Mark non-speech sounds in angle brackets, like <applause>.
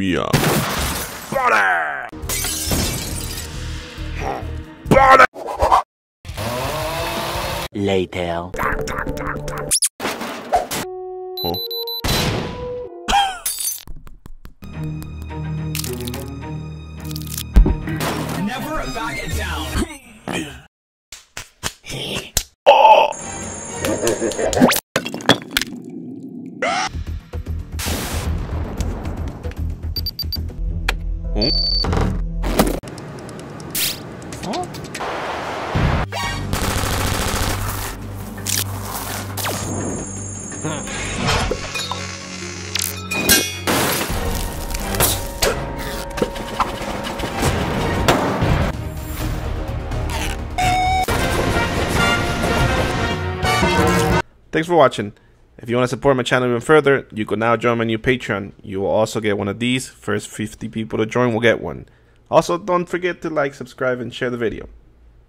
Yeah. Later. Huh? Never back it down. Huh? <laughs> Thanks for watching. If you want to support my channel even further, you can now join my new Patreon. You will also get one of these. First 50 people to join will get one. Also, don't forget to like, subscribe, and share the video.